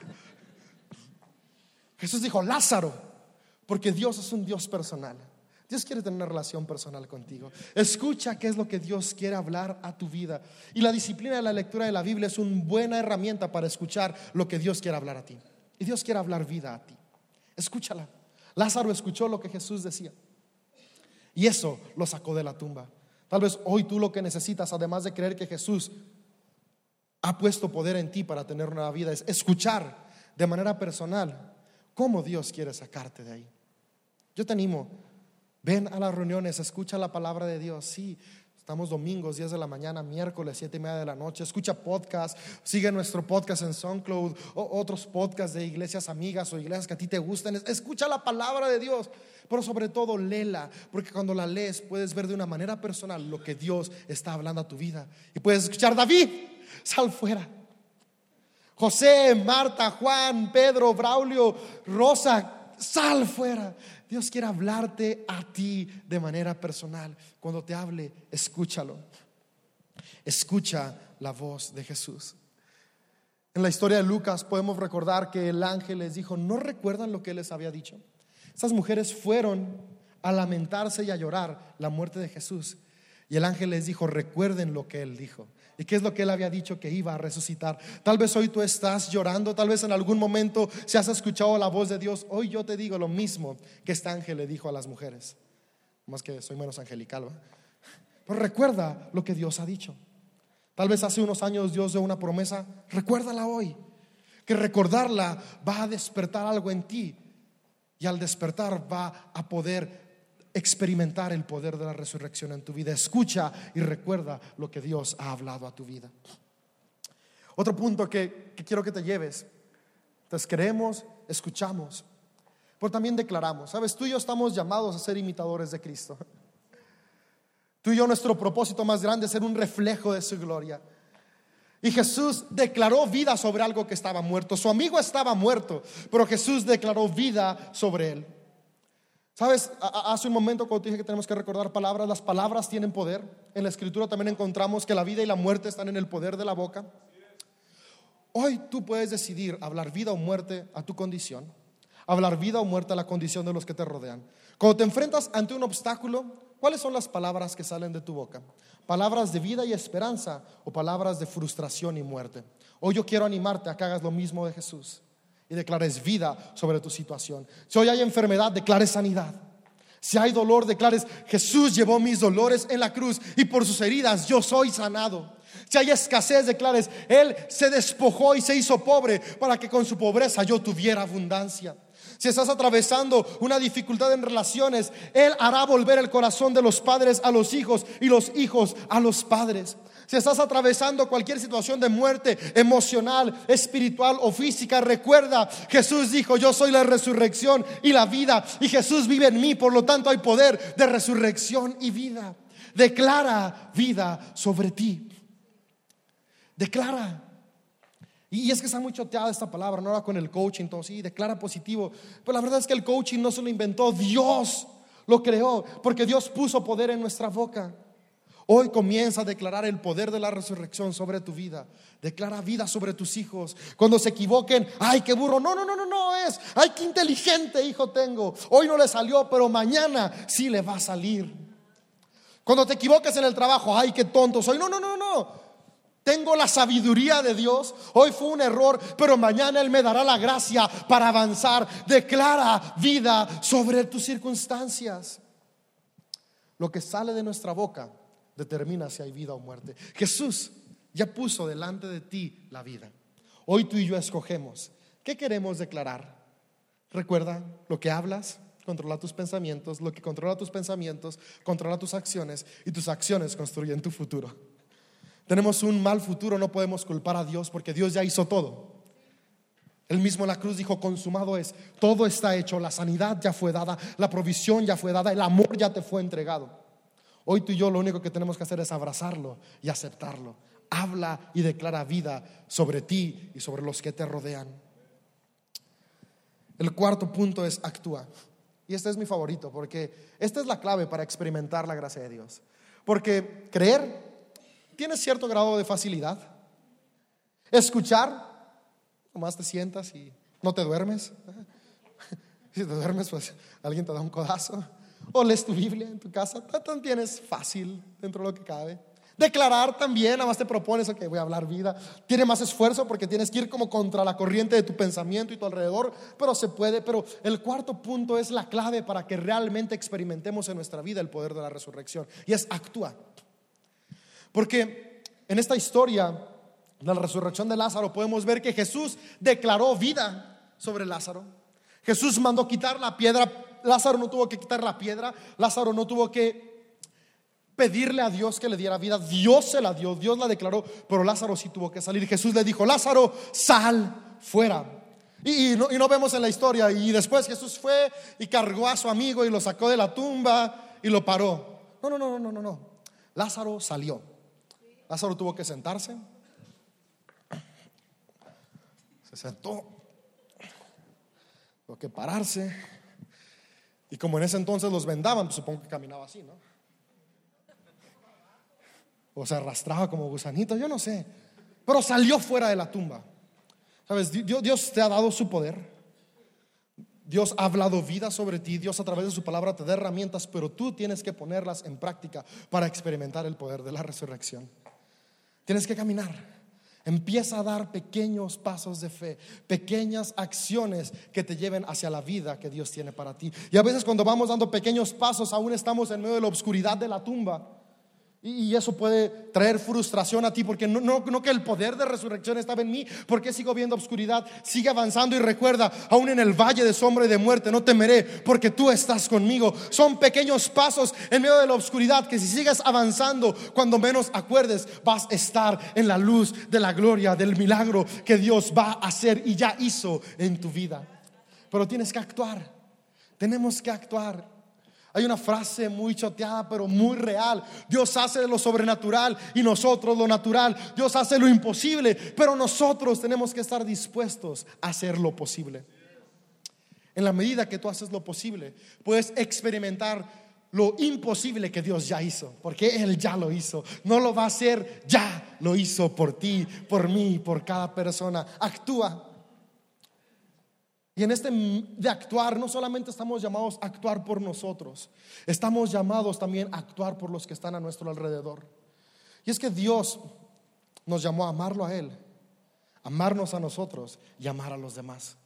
Jesús dijo, Lázaro, porque Dios es un Dios personal. Dios quiere tener una relación personal contigo. Escucha qué es lo que Dios quiere hablar a tu vida. Y la disciplina de la lectura de la Biblia es una buena herramienta para escuchar lo que Dios quiere hablar a ti. Y Dios quiere hablar vida a ti. Escúchala. Lázaro escuchó lo que Jesús decía. Y eso lo sacó de la tumba. Tal vez hoy tú lo que necesitas, además de creer que Jesús ha puesto poder en ti para tener una vida, es escuchar de manera personal cómo Dios quiere sacarte de ahí. Yo te animo, ven a las reuniones, escucha la palabra de Dios. Sí, Estamos domingos, 10 de la mañana, miércoles, 7 y media de la noche. Escucha podcast, sigue nuestro podcast en SoundCloud, o otros podcasts de iglesias amigas o iglesias que a ti te gustan. Escucha la palabra de Dios, pero sobre todo léela, porque cuando la lees puedes ver de una manera personal lo que Dios está hablando a tu vida. Y puedes escuchar, David, sal fuera. José, Marta, Juan, Pedro, Braulio, Rosa, sal fuera. Dios quiere hablarte a ti de manera personal. Cuando te hable, escúchalo. Escucha la voz de Jesús. En la historia de Lucas podemos recordar que el ángel les dijo, ¿no recuerdan lo que les había dicho? Esas mujeres fueron a lamentarse y a llorar la muerte de Jesús. Y el ángel les dijo, recuerden lo que él dijo. ¿Y qué es lo que él había dicho que iba a resucitar? Tal vez hoy tú estás llorando, tal vez en algún momento si has escuchado la voz de Dios, hoy yo te digo lo mismo que este ángel le dijo a las mujeres. Más que soy menos angelical, Pero recuerda lo que Dios ha dicho. Tal vez hace unos años Dios dio una promesa, recuérdala hoy. Que recordarla va a despertar algo en ti y al despertar va a poder experimentar el poder de la resurrección en tu vida. Escucha y recuerda lo que Dios ha hablado a tu vida. Otro punto que, quiero que te lleves. Entonces creemos, escuchamos, pero también declaramos. Sabes, tú y yo estamos llamados a ser imitadores de Cristo. Tú y yo nuestro propósito más grande es ser un reflejo de su gloria. Y Jesús declaró vida sobre algo que estaba muerto. Su amigo estaba muerto, pero Jesús declaró vida sobre él. Sabes, hace un momento cuando dije que tenemos que recordar palabras, las palabras tienen poder. En la escritura también encontramos que la vida y la muerte están en el poder de la boca. Hoy tú puedes decidir hablar vida o muerte a tu condición, hablar vida o muerte a la condición de los que te rodean. Cuando te enfrentas ante un obstáculo, ¿cuáles son las palabras que salen de tu boca? ¿Palabras de vida y esperanza o palabras de frustración y muerte? Hoy yo quiero animarte a que hagas lo mismo de Jesús y declares vida sobre tu situación. Si hoy hay enfermedad, declares sanidad. Si hay dolor, declares, Jesús llevó mis dolores en la cruz y por sus heridas yo soy sanado. Si hay escasez, declares, Él se despojó y se hizo pobre para que con su pobreza yo tuviera abundancia. Si estás atravesando una dificultad en relaciones, Él hará volver el corazón de los padres a los hijos y los hijos a los padres. Si estás atravesando cualquier situación de muerte emocional, espiritual o física, recuerda, Jesús dijo, yo soy la resurrección y la vida y Jesús vive en mí, por lo tanto hay poder de resurrección y vida. Declara vida sobre ti. Declara. Y es que está muy choteada esta palabra, no era con el coaching, todo sí, declara positivo. Pero la verdad es que el coaching no se lo inventó, Dios lo creó, porque Dios puso poder en nuestra boca. Hoy comienza a declarar el poder de la resurrección sobre tu vida. Declara vida sobre tus hijos. Cuando se equivoquen, ay, qué burro. No, no, no, no, no es. Ay, qué inteligente hijo tengo. Hoy no le salió, pero mañana sí le va a salir. Cuando te equivoques en el trabajo, ay, qué tonto soy. No, no, no, no. Tengo la sabiduría de Dios. Hoy fue un error, pero mañana Él me dará la gracia para avanzar. Declara vida sobre tus circunstancias. Lo que sale de nuestra boca determina si hay vida o muerte. Jesús ya puso delante de ti la vida. Hoy tú y yo escogemos. ¿Qué queremos declarar? Recuerda, lo que hablas controla tus pensamientos, lo que controla tus pensamientos controla tus acciones y tus acciones construyen tu futuro. Tenemos un mal futuro, no podemos culpar a Dios porque Dios ya hizo todo. Él mismo en la cruz dijo, consumado es, todo está hecho, la sanidad ya fue dada, la provisión ya fue dada, el amor ya te fue entregado. Hoy tú y yo lo único que tenemos que hacer es abrazarlo y aceptarlo. Habla y declara vida sobre ti y sobre los que te rodean. El cuarto punto es actúa. Y este es mi favorito porque esta es la clave para experimentar la gracia de Dios. Porque creer tiene cierto grado de facilidad. Escuchar, nomás te sientas y no te duermes. Si te duermes, pues alguien te da un codazo. O lees tu Biblia en tu casa, también es fácil dentro de lo que cabe. Declarar también, nada más te propones, que voy a hablar vida. Tiene más esfuerzo porque tienes que ir como contra la corriente de tu pensamiento y tu alrededor, pero se puede. Pero el cuarto punto es la clave para que realmente experimentemos en nuestra vida el poder de la resurrección y es actúa. Porque en esta historia de la resurrección de Lázaro podemos ver que Jesús declaró vida sobre Lázaro. Jesús mandó quitar la piedra Lázaro no tuvo que quitar la piedra, Lázaro no tuvo que pedirle a Dios que le diera vida, Dios se la dio, Dios la declaró, pero Lázaro sí tuvo que salir. Jesús le dijo, Lázaro, sal fuera. Y, no, vemos en la historia, y después Jesús fue y cargó a su amigo y lo sacó de la tumba y lo paró. No, no, no, no, no, no. Lázaro salió. Lázaro tuvo que sentarse. Se sentó. Tuvo que pararse y como en ese entonces los vendaban, pues supongo que caminaba así, ¿no? O se arrastraba como gusanito, yo no sé. Pero salió fuera de la tumba. ¿Sabes? Dios, Dios te ha dado su poder. Dios ha hablado vida sobre ti, Dios a través de su palabra te da herramientas, pero tú tienes que ponerlas en práctica para experimentar el poder de la resurrección. Tienes que caminar. Empieza a dar pequeños pasos de fe, pequeñas acciones que te lleven hacia la vida que Dios tiene para ti. Y a veces cuando vamos dando pequeños pasos, aún estamos en medio de la oscuridad de la tumba. Y eso puede traer frustración a ti porque no, no, que el poder de resurrección estaba en mí, porque sigo viendo obscuridad. Sigue avanzando y recuerda, aún en el valle de sombra y de muerte, no temeré porque tú estás conmigo. Son pequeños pasos en medio de la oscuridad que si sigues avanzando, cuando menos acuerdes, vas a estar en la luz de la gloria, del milagro que Dios va a hacer y ya hizo en tu vida. Pero tienes que actuar. Tenemos que actuar. Hay una frase muy choteada, pero muy real. Dios hace lo sobrenatural y nosotros lo natural. Dios hace lo imposible, pero nosotros tenemos que estar dispuestos a hacer lo posible. En la medida que tú haces lo posible, puedes experimentar lo imposible que Dios ya hizo, porque Él ya lo hizo. No lo va a hacer, ya lo hizo por ti, por mí, por cada persona. Actúa. Y en este de actuar, no solamente estamos llamados a actuar por nosotros, estamos llamados también a actuar por los que están a nuestro alrededor. Y es que Dios nos llamó a amarlo a Él, amarnos a nosotros y amar a los demás.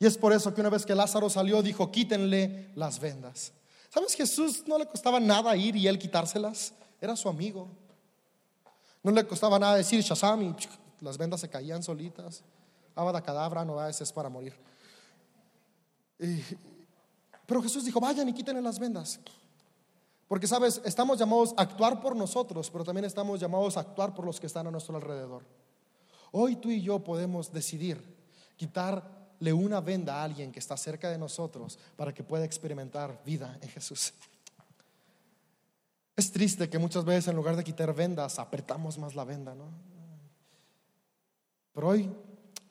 Y es por eso que una vez que Lázaro salió, dijo, quítenle las vendas. ¿Sabes? Jesús no le costaba nada ir y él quitárselas. Era su amigo. No le costaba nada decir Shazam y las vendas se caían solitas. Abada cadabra, no es para morir pero Jesús dijo, vayan y quítenle las vendas. Porque, sabes, estamos llamados a actuar por nosotros, pero también estamos llamados a actuar por los que están a nuestro alrededor. Hoy tú y yo podemos decidir quitarle una venda a alguien que está cerca de nosotros para que pueda experimentar vida en Jesús. Es triste que muchas veces en lugar de quitar vendas, apretamos más la venda, ¿no? Pero hoy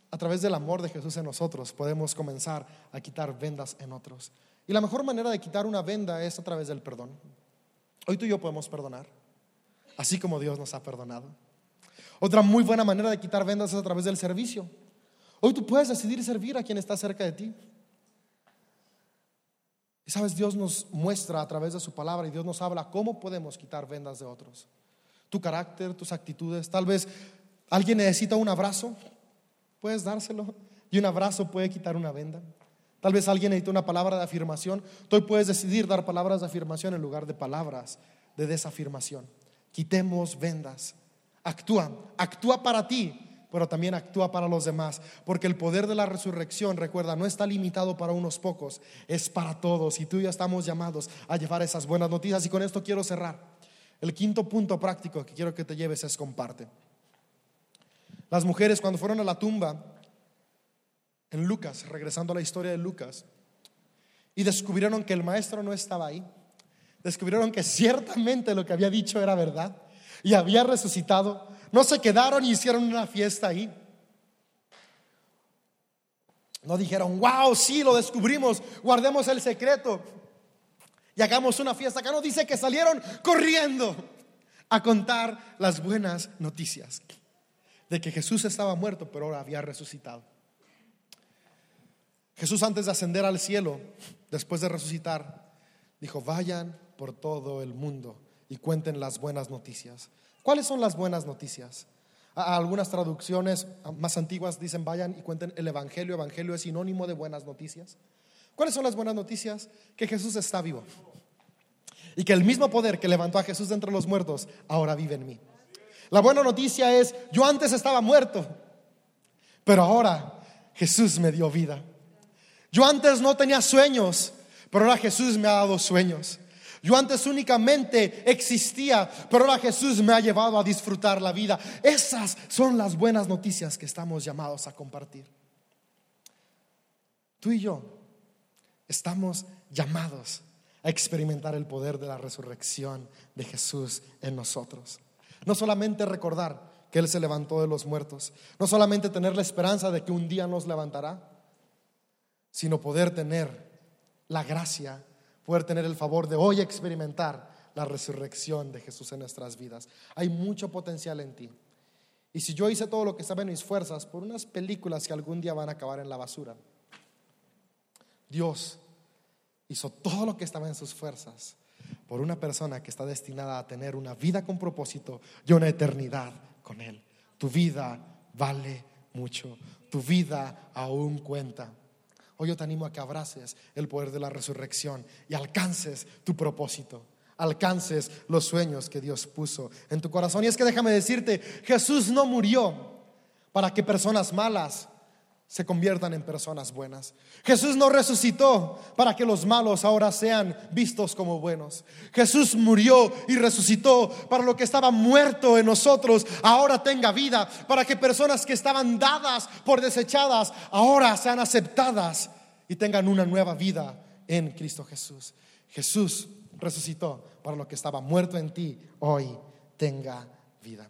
a través del amor de Jesús en nosotros podemos comenzar a quitar vendas en otros. Y la mejor manera de quitar una venda es a través del perdón. Hoy tú y yo podemos perdonar. así como Dios nos ha perdonado. Otra muy buena manera de quitar vendas es a través del servicio. Hoy tú puedes decidir servir a quien está cerca de ti. Y sabes, Dios nos muestra a través de su palabra y Dios nos habla cómo podemos quitar vendas de otros. Tu carácter, tus actitudes. Tal vez alguien necesita un abrazo, puedes dárselo. Y un abrazo puede quitar una venda. Tal vez alguien necesita una palabra de afirmación. Tú puedes decidir dar palabras de afirmación en lugar de palabras de desafirmación. Quitemos vendas. Actúa, actúa para ti, pero también actúa para los demás, porque el poder de la resurrección, recuerda, no está limitado para unos pocos, es para todos y tú ya estamos llamados a llevar esas buenas noticias y con esto quiero cerrar. El quinto punto práctico que quiero que te lleves es comparte. Las mujeres cuando fueron a la tumba en Lucas, regresando a la historia de Lucas, y descubrieron que el maestro no estaba ahí, descubrieron que ciertamente lo que había dicho era verdad y había resucitado, no se quedaron y hicieron una fiesta ahí. No dijeron, wow, sí, lo descubrimos, guardemos el secreto y hagamos una fiesta. Acá no dice que salieron corriendo a contar las buenas noticias de que Jesús estaba muerto, pero ahora había resucitado. Jesús antes de ascender al cielo, después de resucitar, dijo, vayan por todo el mundo y cuenten las buenas noticias. ¿Cuáles son las buenas noticias? algunas traducciones más antiguas dicen vayan y cuenten el Evangelio. Evangelio es sinónimo de buenas noticias. ¿Cuáles son las buenas noticias? Que Jesús está vivo. Y que el mismo poder que levantó a Jesús de entre los muertos ahora vive en mí. La buena noticia es, yo antes estaba muerto, pero ahora Jesús me dio vida. Yo antes no tenía sueños, pero ahora Jesús me ha dado sueños. Yo antes únicamente existía, pero ahora Jesús me ha llevado a disfrutar la vida. Esas son las buenas noticias que estamos llamados a compartir. Tú y yo estamos llamados a experimentar el poder de la resurrección de Jesús en nosotros. No solamente recordar que Él se levantó de los muertos, no solamente tener la esperanza de que un día nos levantará, sino poder tener la gracia poder tener el favor de hoy experimentar la resurrección de Jesús en nuestras vidas. Hay mucho potencial en ti. Y si yo hice todo lo que estaba en mis fuerzas por unas películas que algún día van a acabar en la basura, Dios hizo todo lo que estaba en sus fuerzas por una persona que está destinada a tener una vida con propósito y una eternidad con Él. Tu vida vale mucho, tu vida aún cuenta. Hoy yo te animo a que abraces el poder de la resurrección y alcances tu propósito, alcances los sueños que Dios puso en tu corazón. Y es que déjame decirte, Jesús no murió para que personas malas se conviertan en personas buenas. Jesús no resucitó para que los malos ahora sean vistos como buenos. Jesús murió y resucitó para lo que estaba muerto en nosotros ahora tenga vida, para que personas que estaban dadas por desechadas ahora sean aceptadas y tengan una nueva vida en Cristo Jesús. Jesús resucitó para lo que estaba muerto en ti hoy tenga vida.